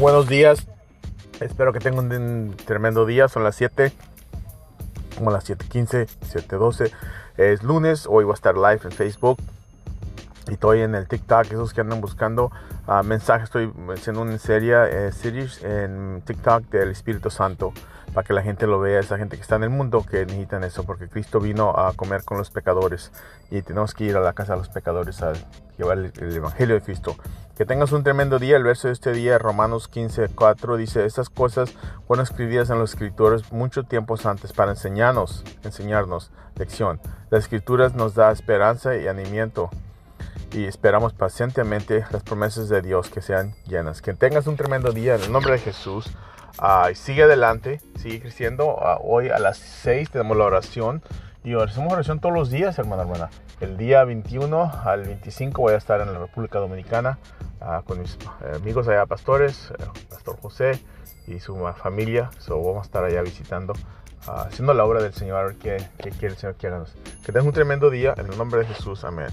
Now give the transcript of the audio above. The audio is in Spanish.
buenos días. Espero que tengan un tremendo día. Son las 7, como las 7:15, 7:12. Es lunes. Hoy voy a estar live en Facebook. Y estoy en el TikTok. Esos que andan buscando uh, mensajes, estoy haciendo una serie, eh, series en TikTok del Espíritu Santo para que la gente lo vea, esa gente que está en el mundo que necesitan eso, porque Cristo vino a comer con los pecadores y tenemos que ir a la casa de los pecadores a llevar el, el Evangelio de Cristo. Que tengas un tremendo día. El verso de este día, Romanos 15, 4, dice, estas cosas fueron escritas en los escritores mucho tiempo antes para enseñarnos, enseñarnos lección. Las escrituras nos da esperanza y animamiento y esperamos pacientemente las promesas de Dios que sean llenas. Que tengas un tremendo día en el nombre de Jesús. Uh, sigue adelante, sigue creciendo. Uh, hoy a las 6 tenemos la oración y hacemos oración todos los días, hermana hermana. El día 21 al 25 voy a estar en la República Dominicana uh, con mis amigos allá, pastores, Pastor José y su familia. So, vamos a estar allá visitando, haciendo la obra del Señor, a ver qué, qué quiere el Señor que hagamos. Que tengas un tremendo día en el nombre de Jesús. Amén.